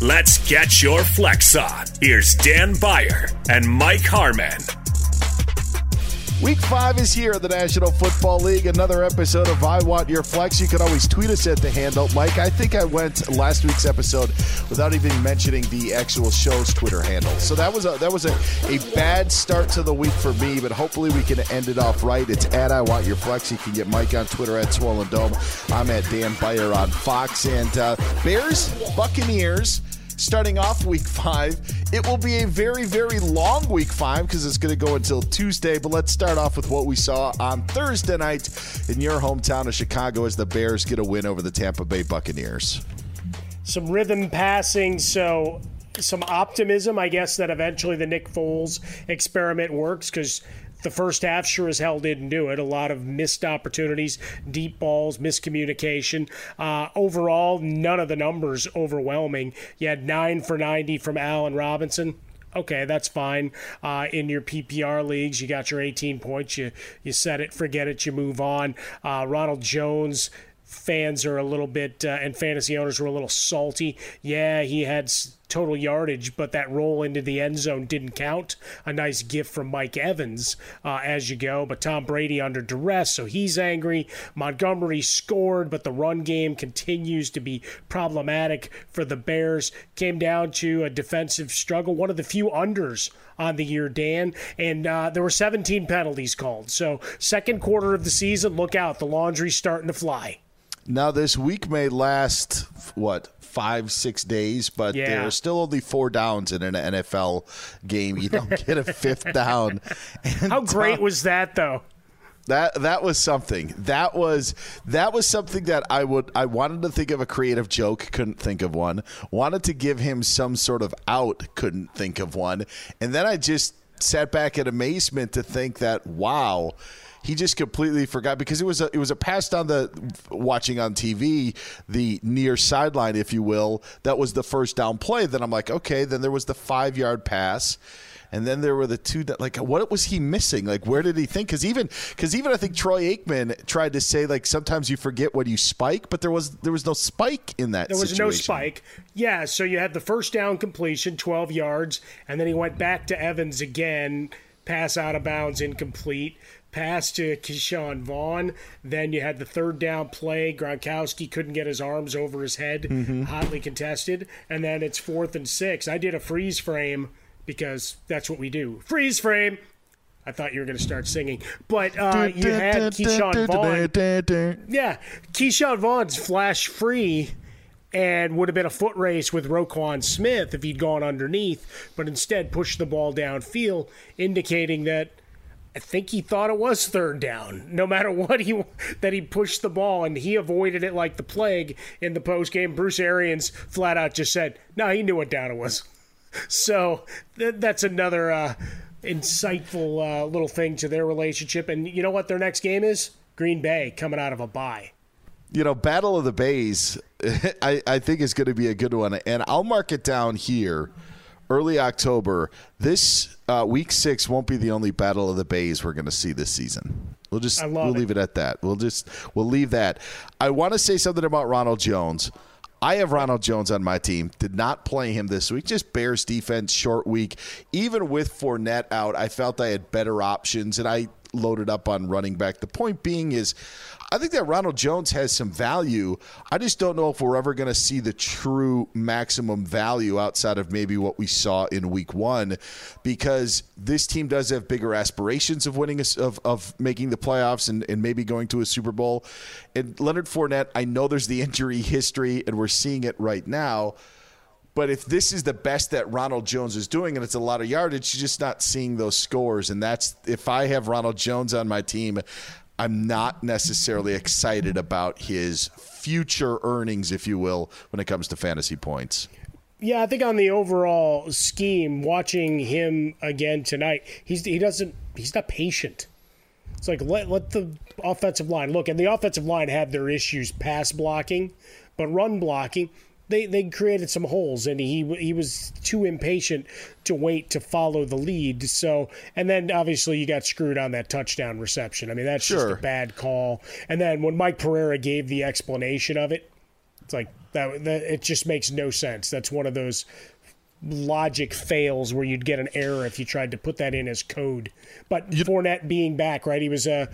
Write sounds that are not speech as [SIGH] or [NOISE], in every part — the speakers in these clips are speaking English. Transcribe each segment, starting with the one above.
Let's get your flex on. Here's Dan Beyer and Mike Harmon. Week five is here in the National Football League. Another episode of I Want Your Flex. You can always tweet us at the handle. Mike, I think I went last week's episode without even mentioning the actual show's Twitter handle. So that was a that was a, a bad start to the week for me, but hopefully we can end it off right. It's at I Want Your Flex. You can get Mike on Twitter at Swollen Dome. I'm at Dan Beyer on Fox. And uh, Bears, Buccaneers starting off week five. It will be a very, very long week five because it's going to go until Tuesday. But let's start off with what we saw on Thursday night in your hometown of Chicago as the Bears get a win over the Tampa Bay Buccaneers. Some rhythm passing, so some optimism, I guess, that eventually the Nick Foles experiment works because the first half sure as hell didn't do it. A lot of missed opportunities, deep balls, miscommunication. Uh, overall, none of the numbers overwhelming. You had nine for 90 from Allen Robinson. Okay, that's fine. Uh, in your PPR leagues, you got your 18 points. You you set it, forget it, you move on. Uh, Ronald Jones, fans are a little bit, uh, and fantasy owners were a little salty. Yeah, he had total yardage, but that roll into the end zone didn't count. A nice gift from Mike Evans uh, as you go, but Tom Brady under duress, so he's angry. Montgomery scored, but the run game continues to be problematic for the Bears. Came down to a defensive struggle, one of the few unders on the year, Dan. And uh, there were 17 penalties called. So, second quarter of the season, look out. The laundry's starting to fly. Now, this week may last, what, five, six days, but Yeah. there are still only four downs in an NFL game. You don't get a fifth [LAUGHS] down. And How great Tom- was that, though? That that was something. That was that was something that I would I wanted to think of a creative joke, couldn't think of one. Wanted to give him some sort of out, couldn't think of one. And then I just sat back in amazement to think that wow, he just completely forgot because it was a it was a pass down the watching on TV the near sideline, if you will. That was the first down play. Then I'm like, okay. Then there was the five yard pass and then there were the two that like what was he missing? Like where did he think? Because even because even I think Troy Aikman tried to say like sometimes you forget what you spike, but there was there was no spike in that. There was situation. no spike. Yeah, so you had the first down completion, twelve yards, and then he went back to Evans again, pass out of bounds, incomplete. Pass to Ke'Shawn Vaughn. Then you had the third down play. Gronkowski couldn't get his arms over his head, Mm-hmm. hotly contested. And then it's fourth and six. I did a freeze frame because that's what we do. Freeze frame. I thought you were going to start singing, but uh, you had Ke'Shawn Vaughn. Yeah, Ke'Shawn Vaughn's flash free and would have been a foot race with Roquan Smith if he'd gone underneath, but instead pushed the ball downfield, indicating that I think he thought it was third down. No matter what he that he pushed the ball and he avoided it like the plague in the post game. Bruce Arians flat out just said, "No, he knew what down it was." [LAUGHS] So th- that's another uh, insightful uh, little thing to their relationship. And you know what their next game is? Green Bay coming out of a bye. you know, Battle of the Bays, [LAUGHS] I, I think is going to be a good one. And I'll mark it down here early October. This uh, week six won't be the only Battle of the Bays we're going to see this season. We'll just we'll it. leave it at that. We'll just we'll leave that. I want to say something about Ronald Jones. I have Ronald Jones on my team. Did not play him this week. Just Bears defense, short week. Even with Fournette out, I felt I had better options, and I loaded up on running back. The point being is, I think that Ronald Jones has some value. I just don't know if we're ever going to see the true maximum value outside of maybe what we saw in week one, because this team does have bigger aspirations of winning, a, of, of making the playoffs and, and maybe going to a Super Bowl. And Leonard Fournette, I know there's the injury history, and we're seeing it right now. But if this is the best that Ronald Jones is doing and it's a lot of yardage, you're just not seeing those scores. And that's if I have Ronald Jones on my team, I'm not necessarily excited about his future earnings, if you will, when it comes to fantasy points. Yeah, I think on the overall scheme, watching him again tonight, he's he doesn't he's not patient. It's like let let the offensive line look, and the offensive line had their issues pass blocking, but run blocking. They, they created some holes and he he was too impatient to wait to follow the lead. So and then obviously you got screwed on that touchdown reception. I mean that's Sure. just a bad call. And then when Mike Pereira gave the explanation of it, it's like that, that it just makes no sense. That's one of those logic fails where you'd get an error if you tried to put that in as code. But Fournette being back, right? He was a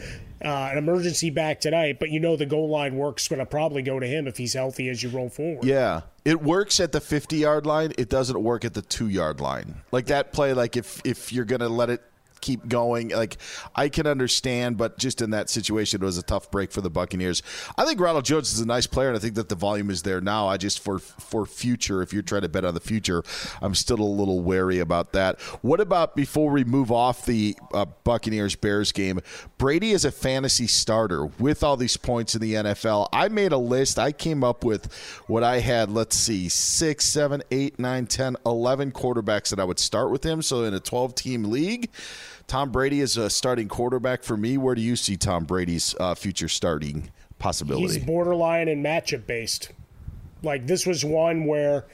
uh, an emergency back tonight, but you know the goal line work's going to probably go to him if he's healthy as you roll forward. Yeah. It works at the 50 yard line. It doesn't work at the two yard line. Like that play, like if, if you're going to let it keep going, like I can understand, but just in that situation, it was a tough break for the Buccaneers. I think Ronald Jones is a nice player, and I think that the volume is there now. I just, for, for future, if you're trying to bet on the future, I'm still a little wary about that. What about before we move off the uh, Buccaneers Bears game? Brady is a fantasy starter with all these points in the NFL. I made a list. I came up with what I had, let's see, six, seven, eight, nine, ten, eleven quarterbacks that I would start with him. So in a 12 team league, Tom Brady is a starting quarterback for me. Where do you see Tom Brady's uh, future starting possibility? He's borderline and matchup based. Like this was one where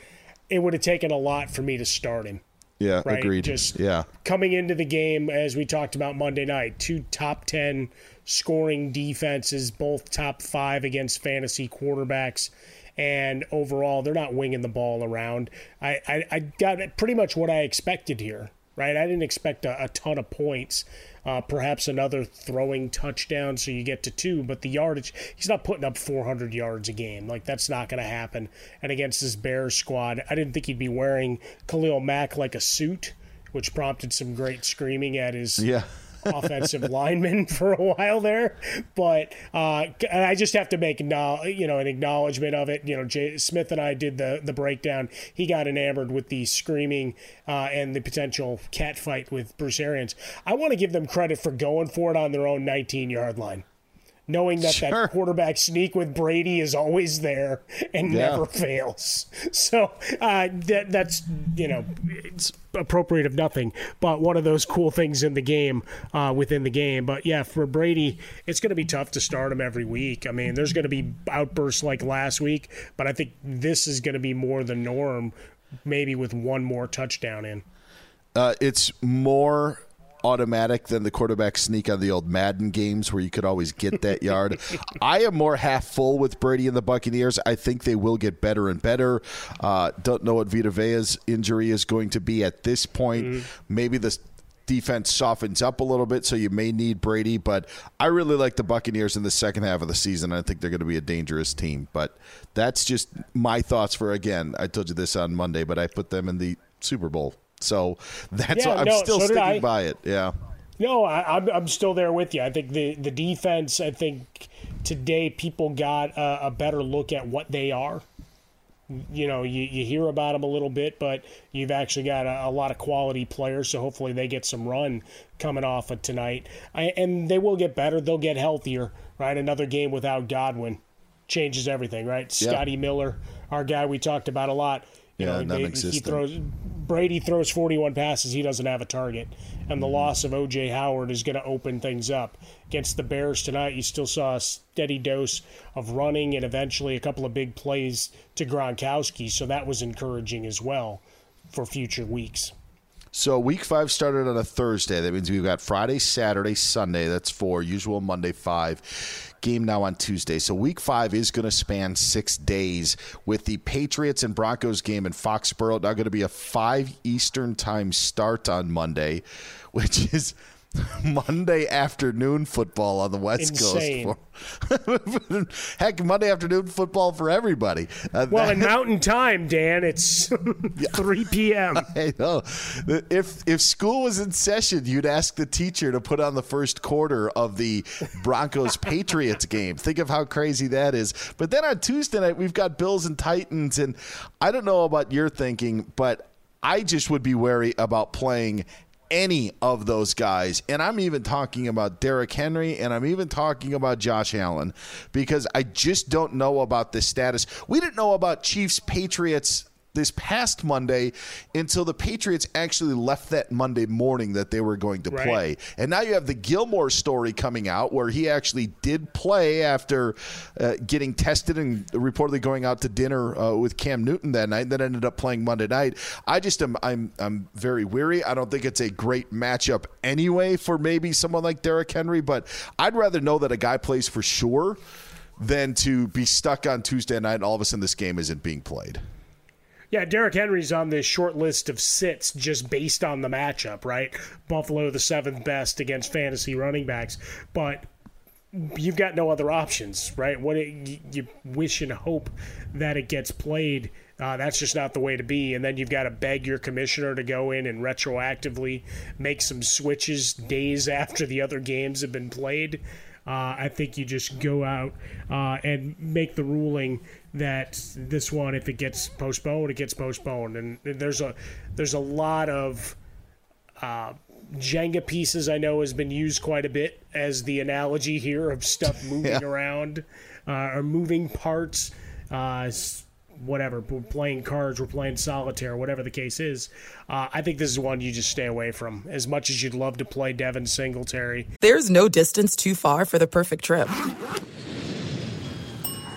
it would have taken a lot for me to start him. yeah, right? agreed. Just yeah. coming into the game, as we talked about Monday night, two top 10 scoring defenses, both top five against fantasy quarterbacks. And overall, they're not winging the ball around. I, I, I got pretty much what I expected here, right? I didn't expect a, a ton of points. Uh, perhaps another throwing touchdown, so you get to two. But the yardage, he's not putting up 400 yards a game. Like that's not going to happen. And against this Bears squad, I didn't think he'd be wearing Khalil Mack like a suit, which prompted some great screaming at his Yeah. Offensive lineman [LAUGHS] for a while there. But uh, I just have to make you know an acknowledgement of it. You know, Jay Smith and I did the the breakdown. He got enamored with the screaming uh, and the potential cat fight with Bruce Arians. I want to give them credit for going for it on their own 19 yard line. Knowing that Sure. that quarterback sneak with Brady is always there and Yeah. never fails. So uh, that that's you know it's appropriate of nothing, but one of those cool things in the game uh, within the game. But yeah, for Brady, it's going to be tough to start him every week. I mean, there's going to be outbursts like last week, but I think this is going to be more the norm. Maybe with one more touchdown in. Uh, it's more automatic than the quarterback sneak on the old Madden games where you could always get that [LAUGHS] yard. I am more half full with Brady and the Buccaneers. I think they will get better and better. Uh, don't know what Vita Vea's injury is going to be at this point. Maybe the defense softens up a little bit, so you may need Brady. But I really like the Buccaneers in the second half of the season. I think they're going to be a dangerous team. But that's just my thoughts for again. I told you this on Monday, but I put them in the Super Bowl. So [LAUGHS] that's Yeah, why I'm no, still so sticking by it. Yeah. No, I, I'm I'm still there with you. I think the the defense. I think today people got a, a better look at what they are. You know, you, you hear about them a little bit, but you've actually got a, a lot of quality players. So hopefully they get some run coming off of tonight, I, and they will get better. They'll get healthier. Right, another game without Godwin changes everything. Right, Yeah. Scotty Miller, our guy we talked about a lot. You Yeah, know, they- he throws Brady throws 41 passes. He doesn't have a target. And the mm-hmm. loss of O.J. Howard is going to open things up. Against the Bears tonight, you still saw a steady dose of running and eventually a couple of big plays to Gronkowski. So that was encouraging as well for future weeks. So week five started on a Thursday. That means we've got Friday, Saturday, Sunday. That's four. Usual Monday five. Game now on Tuesday. So week five is going to span six days with the Patriots and Broncos game in Foxborough. Now going to be a five Eastern time start on Monday, [LAUGHS] which is [LAUGHS] Monday afternoon football on the West Insane. Coast. For, [LAUGHS] heck, Monday afternoon football for everybody. Uh, Well, that- in [LAUGHS] Mountain Time, Dan, it's 3 p.m. I know. If if school was in session, you'd ask the teacher to put on the first quarter of the Broncos Patriots game. Think of how crazy that is. But then on Tuesday night, we've got Bills and Titans, and I don't know about your thinking, but I just would be wary about playing any of those guys. And I'm even talking about Derrick Henry and I'm even talking about Josh Allen because I just don't know about the status. We didn't know about Chiefs Patriots this past Monday until the Patriots actually left that Monday morning that they were going to Right. play. And now you have the Gilmore story coming out where he actually did play after uh, getting tested and reportedly going out to dinner uh, with Cam Newton that night. And then ended up playing Monday night. I just am I'm I'm very weary. I don't think it's a great matchup anyway for maybe someone like Derrick Henry, but I'd rather know that a guy plays for sure than to be stuck on Tuesday night and all of a sudden this game isn't being played. Yeah, Derrick Henry's on this short list of sits just based on the matchup, right? Buffalo, the seventh best against fantasy running backs, but you've got no other options, right? What it, you, wish and hope that it gets played. Uh, that's just not the way to be. And then you've got to beg your commissioner to go in and retroactively make some switches days [LAUGHS] after the other games have been played. Uh, I think you just go out uh, and make the ruling that this one, if it gets postponed, it gets postponed. And there's a there's a lot of uh, Jenga pieces I know has been used quite a bit as the analogy here of stuff [LAUGHS] moving Yeah. around uh, or moving parts. Uh, whatever, we're playing cards, we're playing solitaire, whatever the case is. Uh, I think this is one you just stay away from. As much as you'd love to play Devin Singletary, There's no distance too far for the perfect trip.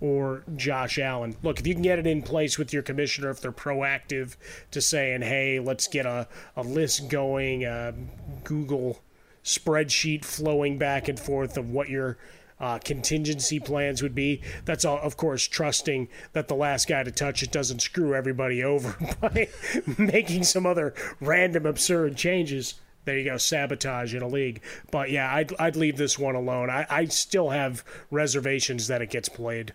Or Josh Allen. Look, if you can get it in place with your commissioner, if they're proactive to saying, hey, let's get a, a list going, a Google spreadsheet flowing back and forth of what your uh, contingency plans would be. That's all, of course, trusting that the last guy to touch it doesn't screw everybody over [LAUGHS] by making some other random absurd changes. There you go, sabotage in a league. But yeah, I'd, I'd leave this one alone. I, I still have reservations that it gets played.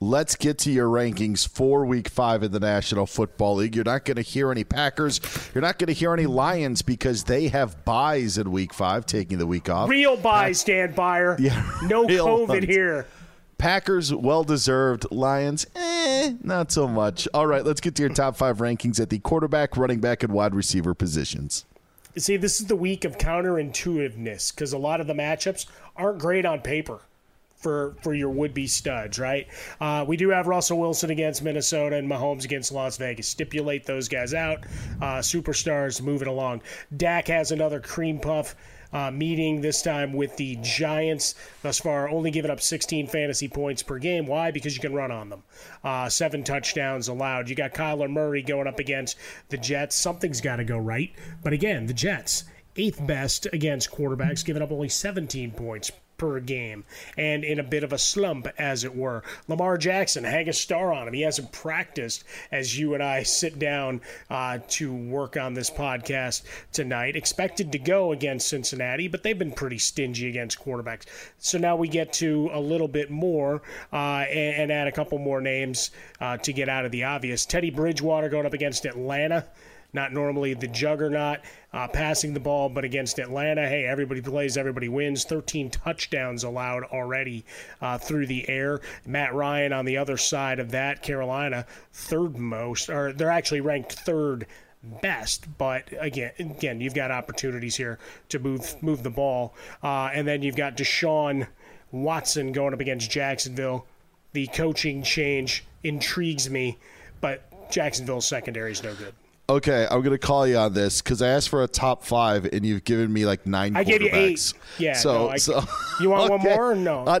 Let's get to your rankings for week five of the National Football League. You're not going to hear any Packers. You're not going to hear any Lions because they have buys in week five, taking the week off. Real buys, Dan Beyer. Yeah, no COVID ones. here. Packers, well deserved. Lions, eh, not so much. All right, let's get to your top five rankings at the quarterback, running back, and wide receiver positions. See, this is the week of counterintuitiveness because a lot of the matchups aren't great on paper for for your would be studs, right? Uh, we do have Russell Wilson against Minnesota and Mahomes against Las Vegas. Stipulate those guys out. Uh, superstars moving along. Dak has another cream puff. Uh, meeting this time with the Giants. Thus far, only giving up 16 fantasy points per game. Why? Because you can run on them. Uh, seven touchdowns allowed. You got Kyler Murray going up against the Jets. Something's got to go right. But again, the Jets, eighth best against quarterbacks, giving up only 17 points per game and in a bit of a slump, as it were. Lamar Jackson, hang a star on him. He hasn't practiced as you and I sit down uh, to work on this podcast tonight. Expected to go against Cincinnati, but they've been pretty stingy against quarterbacks. So now we get to a little bit more uh, and, and, add a couple more names uh, to get out of the obvious. Teddy Bridgewater going up against Atlanta not normally the juggernaut uh, passing the ball, but against Atlanta, hey, everybody plays, everybody wins. 13 touchdowns allowed already uh, through the air. Matt Ryan on the other side of that, Carolina, third most, or they're actually ranked third best, but again, again, you've got opportunities here to move move the ball, uh, and then you've got Deshaun Watson going up against Jacksonville. The coaching change intrigues me, but Jacksonville's secondary is no good. Okay, I'm gonna call you on this because I asked for a top five, and you've given me like nine. I gave you eight. Yeah. So, no, I, so you want [LAUGHS] okay. one more? no. Uh,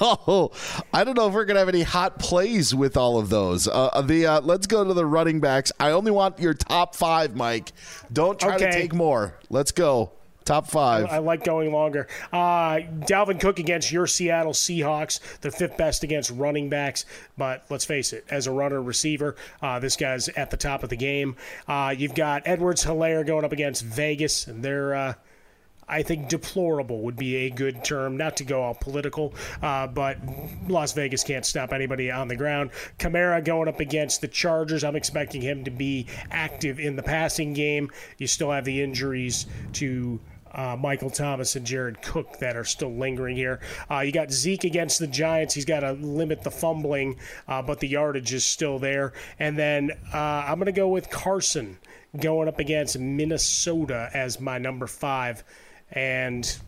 [LAUGHS] no. I don't know if we're gonna have any hot plays with all of those. Uh, uh, the uh, let's go to the running backs. I only want your top five, Mike. Don't try okay. to take more. Let's go. Top five. I, I like going longer. Uh, Dalvin Cook against your Seattle Seahawks. They're fifth best against running backs, but let's face it, as a runner receiver, uh, this guy's at the top of the game. Uh, you've got Edwards Helaire going up against Vegas, and they're. Uh, I think deplorable would be a good term, not to go all political, uh, but Las Vegas can't stop anybody on the ground. Kamara going up against the Chargers. I'm expecting him to be active in the passing game. You still have the injuries to uh, Michael Thomas and Jared Cook that are still lingering here. Uh, you got Zeke against the Giants. He's got to limit the fumbling, uh, but the yardage is still there. And then uh, I'm going to go with Carson going up against Minnesota as my number five. And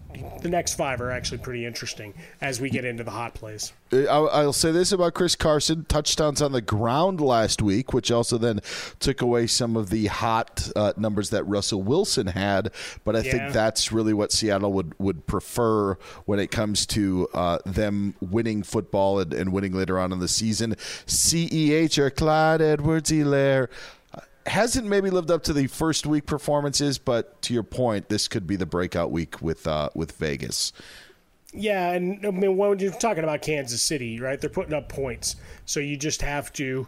the next five are actually pretty interesting as we get into the hot plays. Uh, I'll say this about Chris Carson: touchdowns on the ground last week, which also then took away some of the hot uh, numbers that Russell Wilson had. But I yeah. think that's really what Seattle would would prefer when it comes to uh, them winning football and, and, winning later on in the season. Ceh or Clyde Edwards-Helaire hasn't maybe lived up to the first week performances, but to your point, this could be the breakout week with uh, with Vegas. Yeah, and I mean when you're talking about Kansas City, right? They're putting up points, so you just have to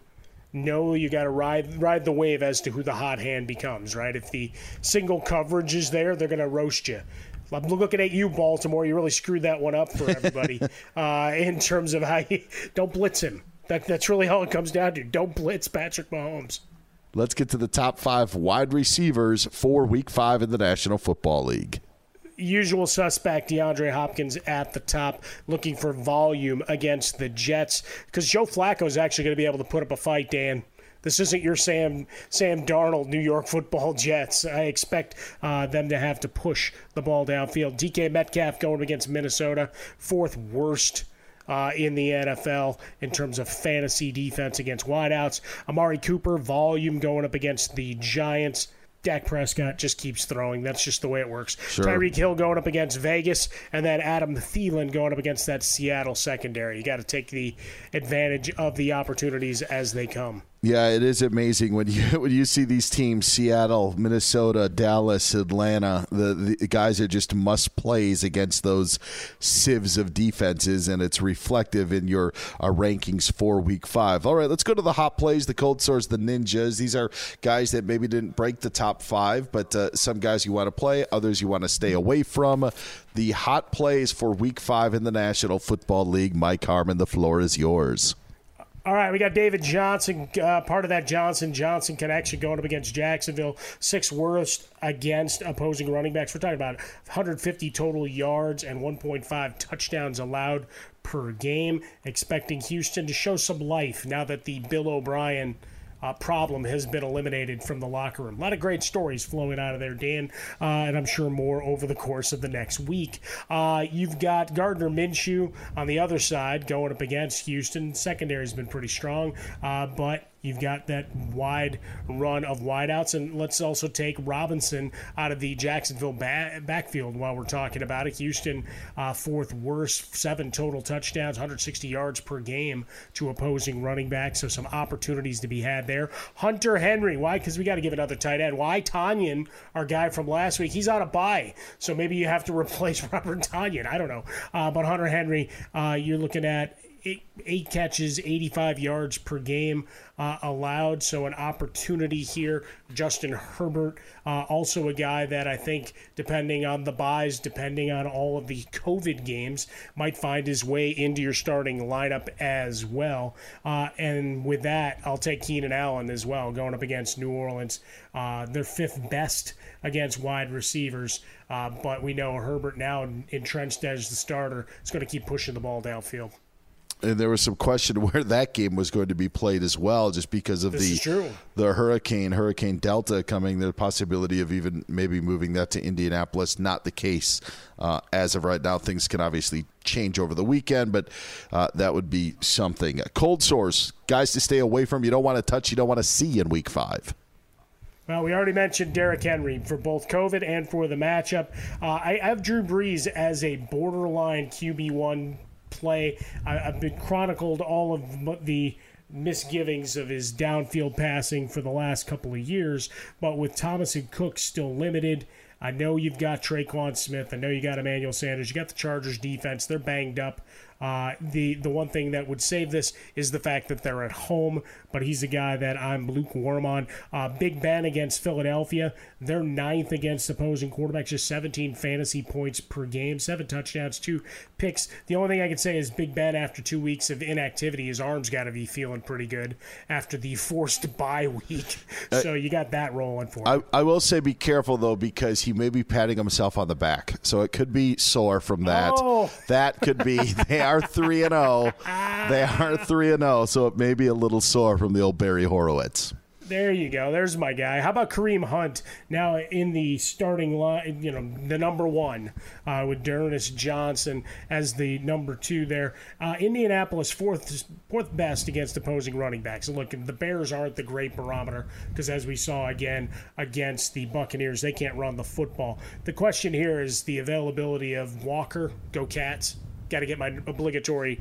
know you got to ride ride the wave as to who the hot hand becomes, right? If the single coverage is there, they're going to roast you. I'm looking at you, Baltimore. You really screwed that one up for everybody [LAUGHS] uh, in terms of how you don't blitz him. That, that's really all it comes down to. Don't blitz Patrick Mahomes. Let's get to the top five wide receivers for week five in the National Football League. Usual suspect DeAndre Hopkins at the top, looking for volume against the Jets because Joe Flacco is actually going to be able to put up a fight, Dan. This isn't your Sam Sam Darnold New York Football [LAUGHS] Jets. I expect uh, them to have to push the ball downfield. DK Metcalf going against Minnesota, fourth worst uh, in the NFL in terms of fantasy defense against wideouts. Amari Cooper, volume going up against the Giants. Dak Prescott just keeps throwing. That's just the way it works. Sure. Tyreek Hill going up against Vegas, and then Adam Thielen going up against that Seattle secondary. You got to take the advantage of the opportunities as they come. Yeah, it is amazing when you [LAUGHS] when you see these teams: Seattle, Minnesota, Dallas, Atlanta. The, the guys are just must plays against those sieves of defenses, and it's reflective in your uh, rankings for Week Five. All right, let's go to the hot plays, the cold sores, the ninjas. These are guys that maybe didn't break the top five, but uh, some guys you want to play, others you want to stay away from. The hot plays for Week Five in the National Football League. Mike Harmon, the floor is yours. All right, we got David Johnson, uh, part of that Johnson Johnson connection going up against Jacksonville. Six worst against opposing running backs. We're talking about 150 total yards and 1.5 touchdowns allowed per game. Expecting Houston to show some life now that the Bill O'Brien uh, problem has been eliminated from the locker room. A lot of great stories flowing out of there, Dan, uh, and I'm sure more over the course of the next week. Uh, you've got Gardner Minshew on the other side going up against Houston. Secondary's been pretty strong, uh, but You've got that wide run of wideouts, and let's also take Robinson out of the Jacksonville ba- backfield while we're talking about it. Houston, uh, fourth worst, seven total touchdowns, 160 yards per game to opposing running backs, so some opportunities to be had there. Hunter Henry, why? Because we got to give another tight end. Why Tonyan, our guy from last week, he's on a bye, so maybe you have to [LAUGHS] replace Robert Tonyan. I don't know, uh, but Hunter Henry, uh, you're looking at eight, eight catches, 85 yards per game uh, allowed. So an opportunity here. Justin Herbert, uh, also a guy that I think, depending on the buys, depending on all of the COVID games, might find his way into your starting lineup as well. Uh, and with that, I'll take Keenan Allen as well, going up against New Orleans. Uh, they're fifth best against wide receivers. Uh, but we know Herbert now entrenched as the starter is going to keep pushing the ball downfield and there was some question [LAUGHS] where that game was going to be played as well, just because of this the the hurricane, Hurricane Delta coming. The possibility of even maybe moving that to Indianapolis, not the case uh, as of right now. Things can obviously change over the weekend, but uh, that would be something. Cold sores, guys to stay away from. You don't want to touch. You don't want to see in Week Five. Well, we already mentioned Derrick Henry for both COVID and for the matchup. Uh, I have Drew Brees as a borderline QB one play. I, have been chronicled all of the misgivings of his downfield passing for the last couple of years, but with Thomas and Cook still limited. I know you've got Tre'Quan Smith. I know you got Emmanuel Sanders. You got the Chargers defense. They're banged up. Uh, the the one thing that would save this is the fact that they're at home, but he's a guy that I'm lukewarm on. Uh, Big Ben against Philadelphia, they're ninth against opposing quarterbacks, just 17 fantasy points per game, seven touchdowns, two picks. The only thing I can say is Big Ben, after two weeks of inactivity, his arms got to be feeling pretty good after the [LAUGHS] forced bye week. Uh, so you got that rolling for him. I, I will say be careful though because he may be patting himself on the back, so it could be sore from that. Oh. That could be. [LAUGHS] Are three and zero. Oh. They are three and zero, oh, so it may be a little sore from the old Barry Horowitz. There you go. There's my guy. How about Kareem Hunt now in the starting line? You know, the number one uh, with D'Ernest Johnson as the number two there. Uh, Indianapolis fourth fourth best against opposing running backs. And look, the Bears aren't the great barometer because as we saw again against the Buccaneers, they can't run the football. The question here is the availability of Walker. Go Cats got to get my obligatory,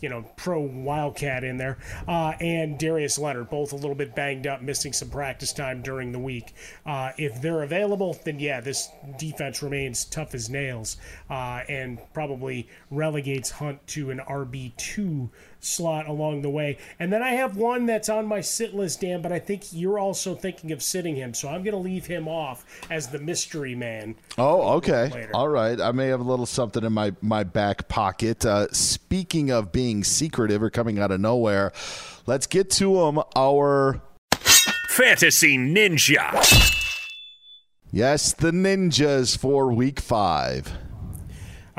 you know, pro Wildcat in there. Uh, and Darius Leonard, both a little bit banged up, missing some practice time during the week. Uh, if they're available, then yeah, this defense remains tough as nails uh, and probably relegates Hunt to an RB2 slot along the way. And then I have one that's on my sit list, Dan, but I think you're also thinking of sitting him. So I'm going to leave him off as the mystery man. Oh, okay. All right. I may have a little something in my, my back pocket. Uh, speaking of being secretive or coming out of nowhere, let's get to him. Our Fantasy Ninja. Yes, the Ninjas for week five.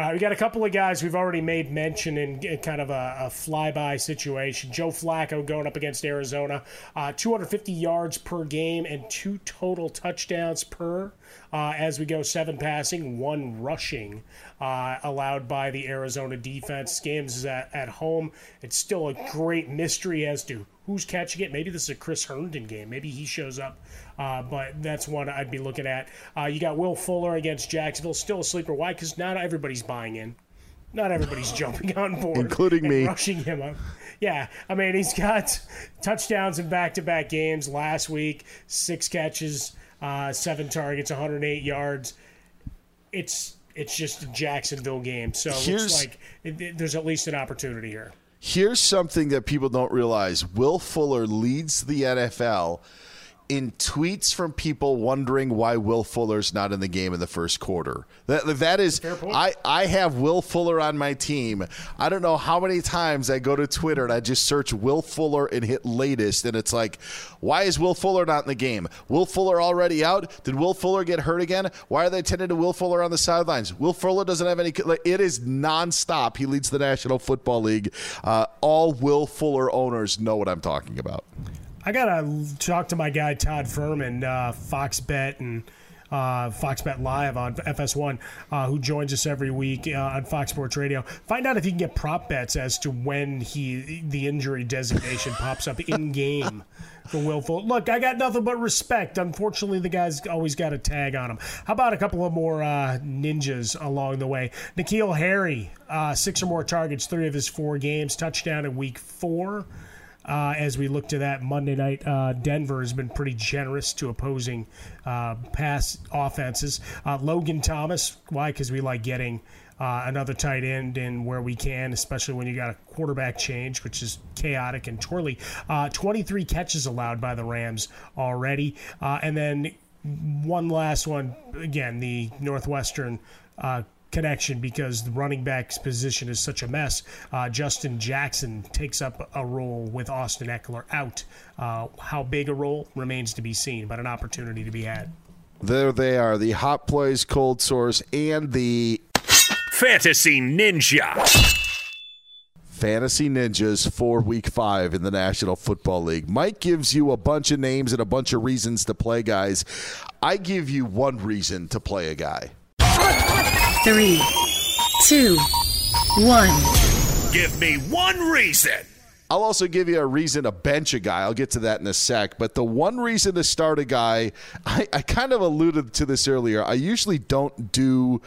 Uh, we got a couple of guys we've already made mention in kind of a, a flyby situation. Joe Flacco going up against Arizona, uh, 250 yards per game and two total touchdowns per. Uh, as we go, seven passing, one rushing, uh, allowed by the Arizona defense. Games is at, at home. It's still a great mystery as to who's catching it. Maybe this is a Chris Herndon game. Maybe he shows up uh, but that's one I'd be looking at. Uh, you got Will Fuller against Jacksonville, still a sleeper. Why? Because not everybody's buying in. Not everybody's [LAUGHS] jumping on board, including me, rushing him up. Yeah, I mean he's got touchdowns in back-to-back games. Last week, six catches, uh, seven targets, 108 yards. It's it's just a Jacksonville game, so it looks like it, it, there's at least an opportunity here. Here's something that people don't realize: Will Fuller leads the NFL in tweets from people wondering why Will Fuller's not in the game in the first quarter. That that is I I have Will Fuller on my team. I don't know how many times I go to Twitter and I just search Will Fuller and hit latest and it's like why is Will Fuller not in the game? Will Fuller already out? Did Will Fuller get hurt again? Why are they tending to Will Fuller on the sidelines? Will Fuller doesn't have any like, it is nonstop. He leads the National Football League. Uh, all Will Fuller owners know what I'm talking about. I gotta talk to my guy Todd Fuhrman, uh, Fox Bet and uh, Fox Bet Live on FS1, uh, who joins us every week uh, on Fox Sports Radio. Find out if you can get prop bets as to when he the injury designation pops up in game for Will Fuller. Look, I got nothing but respect. Unfortunately, the guy's always got a tag on him. How about a couple of more uh, ninjas along the way? N'Keal Harry, uh, six or more targets, three of his four games, touchdown in week four. Uh, as we look to that Monday night, uh, Denver has been pretty generous to opposing uh, pass offenses. Uh, Logan Thomas, why? Because we like getting uh, another tight end in where we can, especially when you got a quarterback change, which is chaotic and twirly. Uh, 23 catches allowed by the Rams already. and then one last one, again, the Northwestern connection because the running back's position is such a mess. Uh, Justin Jackson takes up a role with Austin Ekeler out. Uh, how big a role remains to be seen, but an opportunity to be had. There they are, the hot plays, cold source, and the fantasy ninja. Fantasy Ninjas for week five in the National Football League. Mike gives you a bunch of names and a bunch of reasons to play guys. I give you one reason to play a guy. Three, two, one. Give me one reason. I'll also give you a reason to bench a guy. I'll get to that in a sec. But the one reason to start a guy, I, I kind of alluded to this earlier. I usually don't do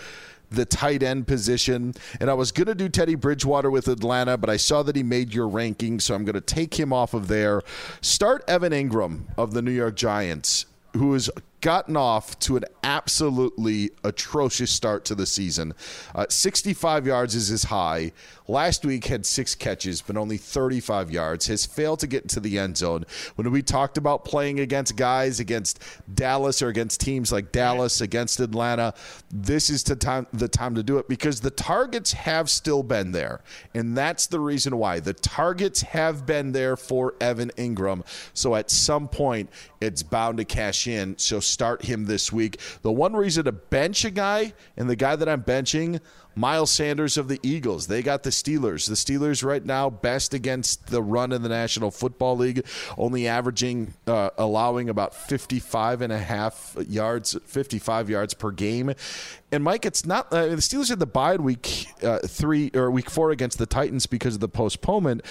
the tight end position. And I was going to do Teddy Bridgewater with Atlanta, but I saw that he made your ranking, so I'm going to take him off of there. Start Evan Engram of the New York Giants, who has gotten off to an absolutely atrocious start to the season. Uh, 65 yards is his high. Last week had six catches, but only 35 yards. Has failed to get into the end zone. When we talked about playing against guys against Dallas or against teams like Dallas, against Atlanta, this is the time the time to do it because the targets have still been there, and that's the reason why the targets have been there for Evan Engram. So at some point, it's bound to cash in. So start him this week. The one reason to bench a guy, and the guy that I'm benching, Miles Sanders of the Eagles. They got the Steelers. The Steelers right now best against the run in the National Football League, only averaging uh, allowing about 55 and a half yards, 55 yards per game. And Mike, it's not uh, the Steelers had the bye week uh, three or week four against the Titans because of the postponement,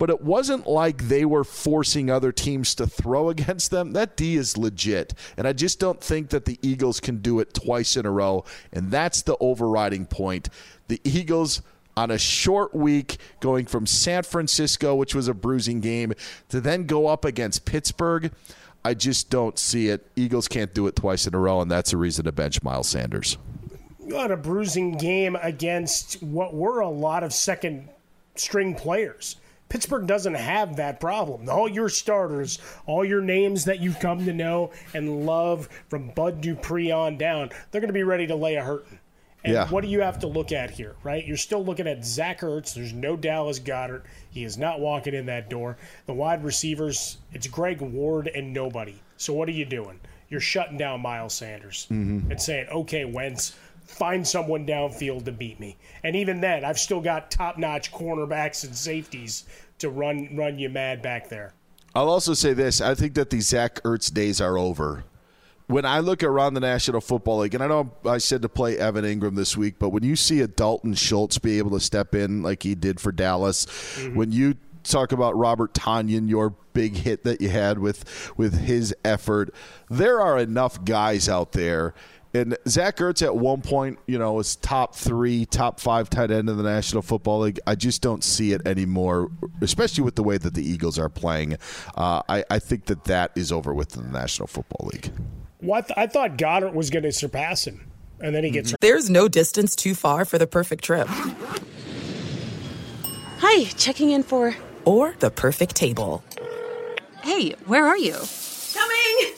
but it wasn't like they were forcing other teams to throw [LAUGHS] against them. That D is legit, and I just don't think that the Eagles can do it twice in a row. And that's the overriding point. The Eagles on a short week going from San Francisco, which was a bruising game, to then go up against Pittsburgh. I just don't see it. Eagles can't do it twice in a row, and that's a reason to bench Miles Sanders on a bruising game against what were a lot of second string players. Pittsburgh doesn't have that problem. All your starters, all your names that you've come to know and love from Bud Dupree on down, they're going to be ready to lay a hurting. And yeah. what do you have to look at here, right? You're still looking at Zach Ertz. There's no Dallas Goedert. He is not walking in that door. The wide receivers, it's Greg Ward and nobody. So what are you doing? You're shutting down Miles Sanders mm-hmm. and saying, okay, Wentz, find someone downfield to beat me. And even then, I've still got top-notch cornerbacks and safeties to run run you mad back there. I'll also say this: I think that the Zach Ertz days are over. When I look around the National Football League, and I know I said to play Evan Engram this week, but when you see a Dalton Schultz be able to step in like he did for Dallas, mm-hmm. when you talk about Robert Tonyan, your big hit that you had with with his effort, there are enough guys out there and Zach Ertz at one point, you know, was top three, top five tight end in the National Football League. I just don't see it anymore, especially with the way that the Eagles are playing. Uh, I, I, think that that is over with in the National Football League. What I thought Goedert was going to surpass him, and then he gets. There's no distance too far for the perfect trip. Hi, checking in for. Or the perfect table. Hey, where are you? Coming!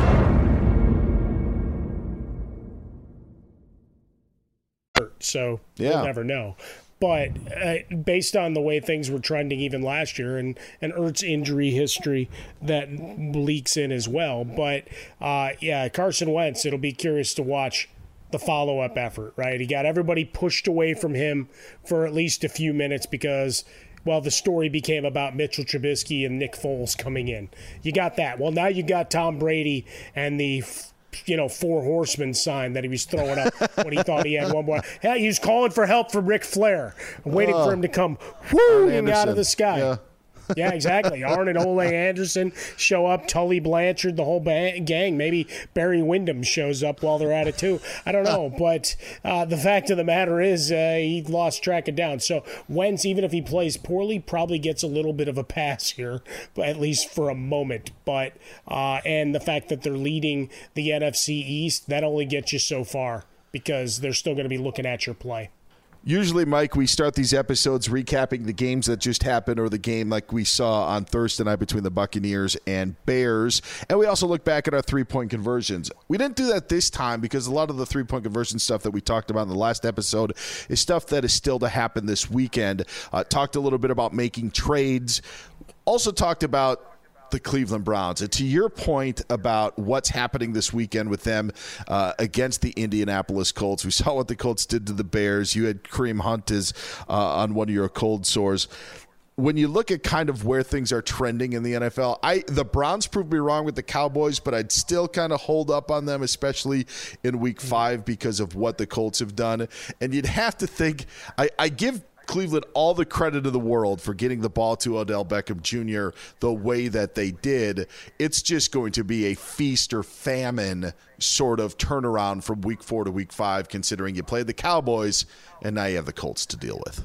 So yeah. we'll never know. But uh, based on the way things were trending even last year, and and Ertz injury history that leaks in as well. But uh, yeah, Carson Wentz. It'll be curious to watch the follow up effort. Right, he got everybody pushed away from him for at least a few minutes because well, the story became about Mitchell Trubisky and Nick Foles coming in. You got that. Well, now you got Tom Brady and the you know, four horsemen sign that he was throwing up when he thought he had one more. Hey, he was calling for help from Ric Flair, waiting for oh. him to come whooing out of the sky. Yeah. Yeah, exactly. Arn and Ole Anderson show up. Tully Blanchard, the whole gang. Maybe Barry Windham shows up while they're at it too. I don't know, [LAUGHS] but uh, the fact of the matter is uh, he lost track of down. So Wentz, even if he plays poorly, probably gets a little bit of a pass here, at least for a moment. But uh, and the fact that they're leading the NFC East, that only gets you so far because they're still going to be looking at your play. Usually, Mike, we start these episodes recapping the games that just happened or the game like we saw on Thursday night between the Buccaneers and Bears. And we also look back at our three point conversions. We didn't do that this time because a lot of the three point conversion stuff that we talked about in the last episode is stuff that is still to happen this weekend. Uh, talked a little bit about making trades. Also talked about the Cleveland Browns. And to your point about what's happening this weekend with them uh, against the Indianapolis Colts, we [LAUGHS] saw what the Colts did to the Bears. You had Kareem Hunt is uh, on one of your cold sores when you look at kind of where things are trending in the NFL, I the Browns proved me wrong with the Cowboys, but I'd still kind of hold up on them, especially in Week Five because of what the Colts have done. And you'd have to think I, I give Cleveland all the credit of the world for getting the ball to Odell Beckham Jr. the way that they did. It's just going to be a feast or famine sort of turnaround from week four to week five, considering you played the Cowboys and now you have the Colts to deal with.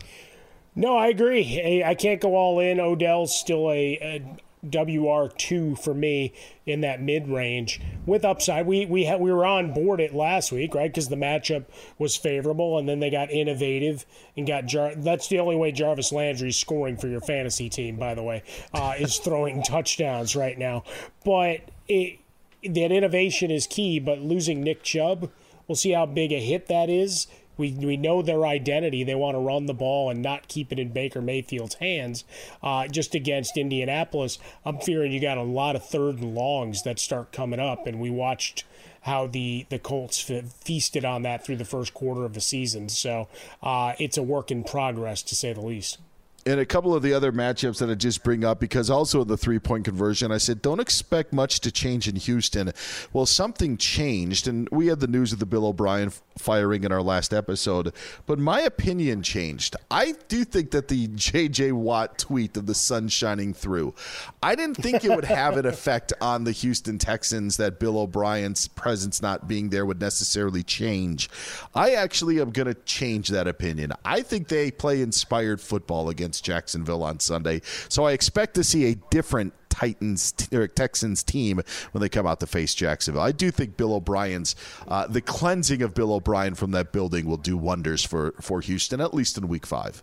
No, I agree. I can't go all in. Odell's still a, a WR2 for me in that mid range with upside. We we we were on board it last week, right? Because the matchup was favorable, and then they got innovative and got Jar. That's the only way Jarvis Landry's scoring for your fantasy team, by the way, uh, is throwing [LAUGHS] touchdowns right now. But it, that innovation is key. But losing Nick Chubb, we'll see how big a hit that is we, we know their identity. They want to run the ball and not keep it in Baker Mayfield's hands. Uh, just against Indianapolis, I'm fearing you got a lot of third and longs that start coming up, and we watched how the the Colts feasted on that through the first quarter of the season. So uh, it's a work in progress to say the least and a couple of the other matchups that I just bring up because also the three point conversion, I said don't expect much to change in Houston. Well, something changed, and we had the news of the Bill O'Brien firing in our last episode, but my opinion changed. I do think that the [LAUGHS] J.J. Watt tweet of the sun shining through, I didn't think it would have an effect [LAUGHS] on the Houston Texans that Bill O'Brien's presence not being there would necessarily change. I actually am going to change that opinion. I think they play inspired football against against Jacksonville on Sunday. So I expect to see a different Titans or Texans team when they come out to face Jacksonville. I do think Bill O'Brien's uh, the cleansing of Bill O'Brien from that building will do wonders for for Houston at least in Week Five.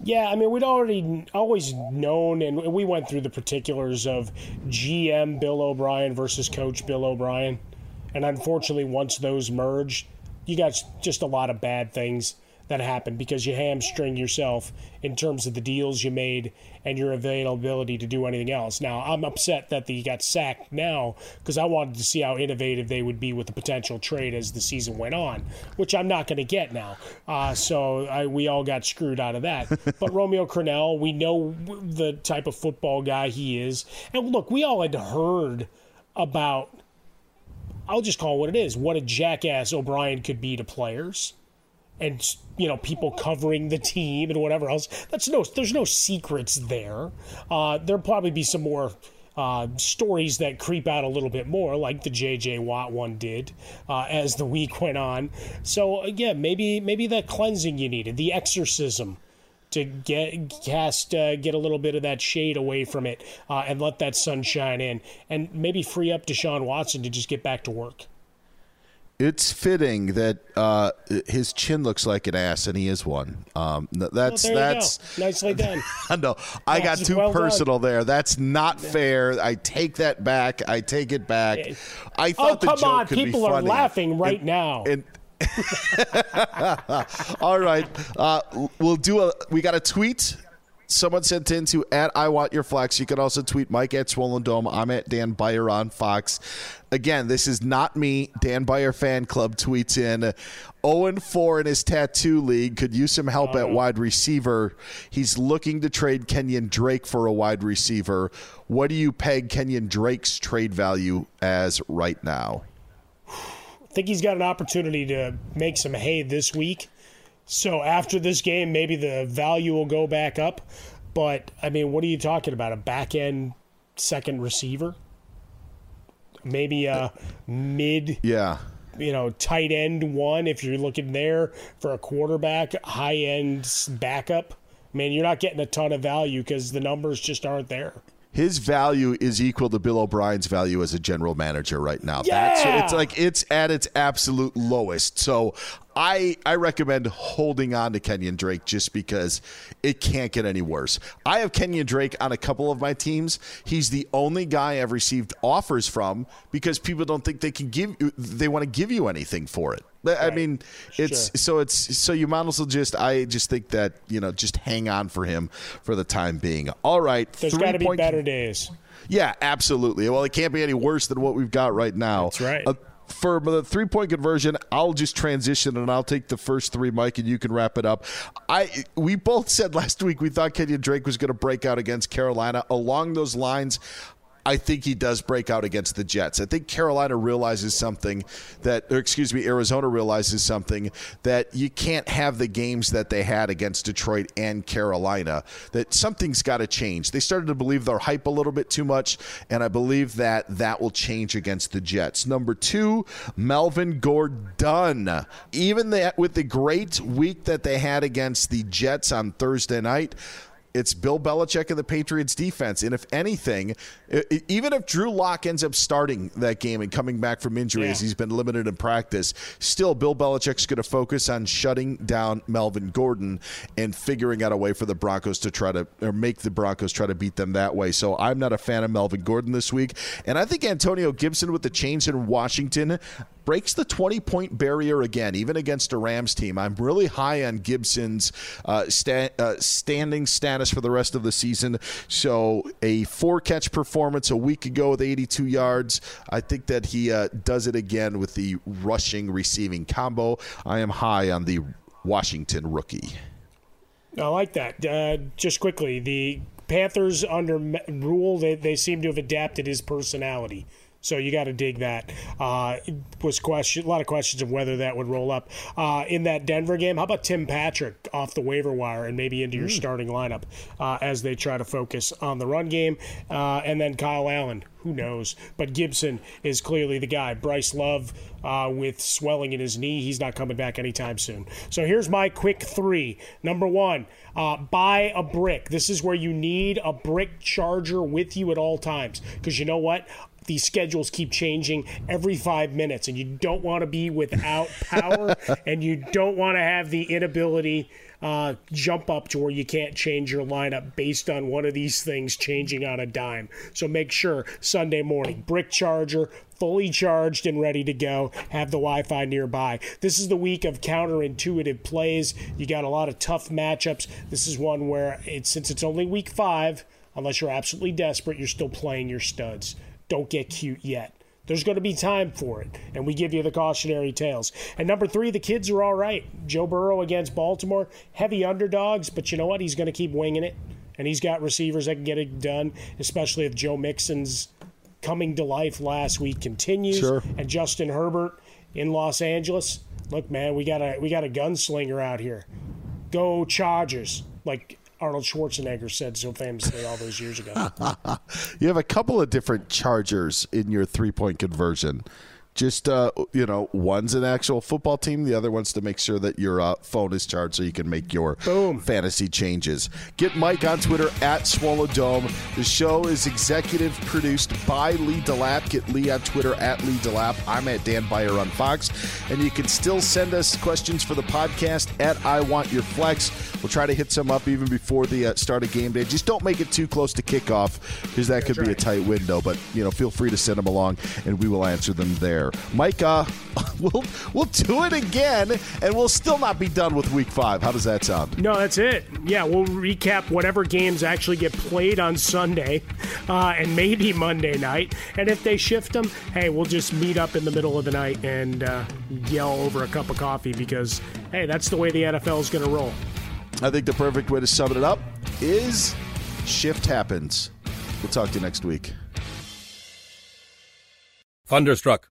Yeah, I mean, we'd already always known, and we went through the particulars of GM Bill O'Brien versus Coach Bill O'Brien, and unfortunately, once those merged, you got just a lot of bad things that happened because you hamstring yourself in terms of the deals you made and your availability to do anything else. Now, I'm upset that he got sacked now because I wanted to see how innovative they would be with the potential trade as the season went on, which I'm not going to get now. Uh, so I, we all got screwed out of that. [LAUGHS] but Romeo Crennel, we know the type of football guy he is. And look, we all had heard about. I'll just call it what it is. What a jackass O'Brien could be to players and you know people covering the team and whatever else. That's no, there's no secrets there. Uh, there'll probably be some more. Uh, stories that creep out a little bit more, like the J.J. Watt one did, uh, as the week went on. So again, maybe maybe that cleansing you needed, the exorcism, to get cast uh, get a little bit of that shade away from it uh, and let that sunshine in, and maybe free up Deshaun Watson to just get back to work it's fitting that uh, his chin looks like an ass, and he is one. Um, that's well, that's nicely done. no, [LAUGHS] I got too well personal done. there. That's not fair. I take that back. I take it back. I thought oh, come the joke on. could People are laughing right and, now. And, [LAUGHS] all right, uh, we'll do a. We got a tweet someone sent in to at I want your flex. You can also tweet Mike at Swollen Dome. I'm at Dan Beyer on Fox. Again, this is not me. Dan Beyer fan club tweets in 0 4 in his tattoo league. Could use some help at oh. wide receiver. He's looking to trade Kenyon Drake for a wide receiver. What do you peg Kenyon Drake's trade value as right now? [SIGHS] I think he's got an opportunity to make some hay this week. So after this game, maybe the value will go back up. But I mean, what are you talking about? A back end second receiver? Maybe a mid Yeah. you know, tight end one if you're looking there for a quarterback, high end backup. Man, you're not getting a ton of value because the numbers just aren't there. His value is equal to Bill O'Brien's value as a general manager right now. Yeah! That's it's like it's at its absolute lowest. So I I recommend holding on to Kenyon Drake just because it can't get any worse. I have Kenyon Drake on a couple of my teams. He's the only guy I've received offers from because people don't think they can give they want to give you anything for it. I mean, it's so it's so you might as well just I just think that you know just hang on for him for the time being. All right, There's got to be better days. yeah, absolutely. Well, it can't be any worse than what we've got right now. That's right. Uh, for the three point conversion, I'll just transition and I'll take the first three, Mike, and you can wrap it up. I we both said [LAUGHS] last week we thought Kenyon Drake was going to break out against Carolina. Along those lines, I think he does break out against the Jets. I think Carolina realizes something that, or excuse me, Arizona realizes something that you can't have the games that they had against Detroit and Carolina. That something's got to change. They started to believe their hype a little bit too much, and I believe that that will change against the Jets. Number two, Melvin Gordon. Even that with the great week that they had against the Jets on Thursday night it's Bill Belichick and the Patriots defense. And if anything, even if Drew Lock ends up starting that game and coming back from injury as he's been limited in practice, still Bill Belichick's going to focus on shutting down Melvin Gordon and figuring out a way for the Broncos to try to or make the Broncos try to beat them that way. So I'm not a fan of Melvin Gordon this week. And I think Antonio Gibson with the change in Washington breaks the 20 point barrier again, even against a Rams team. I'm really high on Gibson's uh, sta- uh, standing status for the rest of the season. So, a four catch performance a week ago with 82 yards. I think that he uh, does it again with the rushing receiving combo. I am high on the Washington rookie. I like that. Uh, just quickly, the Panthers under Rhule, they, they seem to have adapted his personality. So you got to dig that. Uh, was question a lot of questions of whether that would roll up uh, in that Denver game. How about Tim Patrick off the waiver wire and maybe into your starting lineup uh, as they try to focus on the run game, uh, and then Kyle Allen. Who knows? But Gibson is clearly the guy. Bryce Love uh, with swelling in his knee, he's not coming back anytime soon. So here's my quick three. Number one, uh, buy a brick. This is where you need a brick charger with you at all times because you know what? These schedules keep changing every five minutes, and you don't want to be without [LAUGHS] power, and you don't want to have the inability uh, jump up to where you can't change your lineup based on one of these things changing on a dime. So make sure Sunday morning, brick charger, fully charged and ready to go. Have the Wi Fi nearby. This is the week of counterintuitive plays. You got a lot of tough matchups. This is one where it's since it's only week five, unless you're absolutely desperate, you're still playing your studs. Don't get cute yet. There's going to be time for it, and we give you the cautionary tales. And number three, the kids are all right. Joe Burrow against Baltimore, heavy underdogs, but you know what? He's going to keep winging it, and he's got receivers that can get it done, especially if Joe Mixon's coming to life last week continues. Sure. And Justin Herbert in Los Angeles. Look, man, we got a we got a gunslinger out here. Go Chargers, like Arnold Schwarzenegger said so famously all those years ago. [LAUGHS] you have a couple of different chargers in your three point conversion. Just uh, you know, one's an actual football team. The other one's to make sure that your uh, phone is charged so you can make your fantasy changes. Get Mike on Twitter at Swallow Dome. The show is executive produced by Lee Delap. Get Lee on Twitter at Lee Delap. I'm at Dan Beyer on Fox, and you can still send us questions for the podcast at I Want Your Flex. We'll try to hit some up even before the uh, start of game day. Just don't make it too close to kickoff because that could be a tight window. But you know, feel free to send them along, and we will answer them there. Mike, uh, [LAUGHS] we'll we'll do it again, and we'll still not be done with Week Five. How does that sound? No, that's it. Yeah, we'll recap whatever games actually get played on Sunday [LAUGHS] uh, and maybe Monday night. And if they shift them, hey, we'll just meet up in the middle of the night and uh, yell over a cup of coffee because, hey, that's the way the NFL is going to roll. I think the perfect way to sum it up is shift happens. We'll talk to you next week. Thunderstruck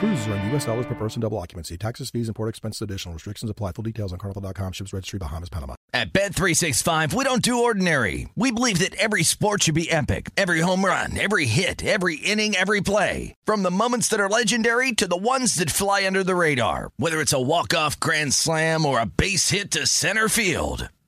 Cruises are in U.S. dollars per person, double occupancy. Taxes, fees, and port expenses additional. Restrictions apply. Full details on carnival.com. Ships registry, Bahamas, Panama. At Bet365, we don't do ordinary. We believe that every sport should be epic. Every home run, every hit, every inning, every play. From the moments that are legendary to the ones that fly under the radar. Whether it's a walk-off grand slam or a base hit to center field.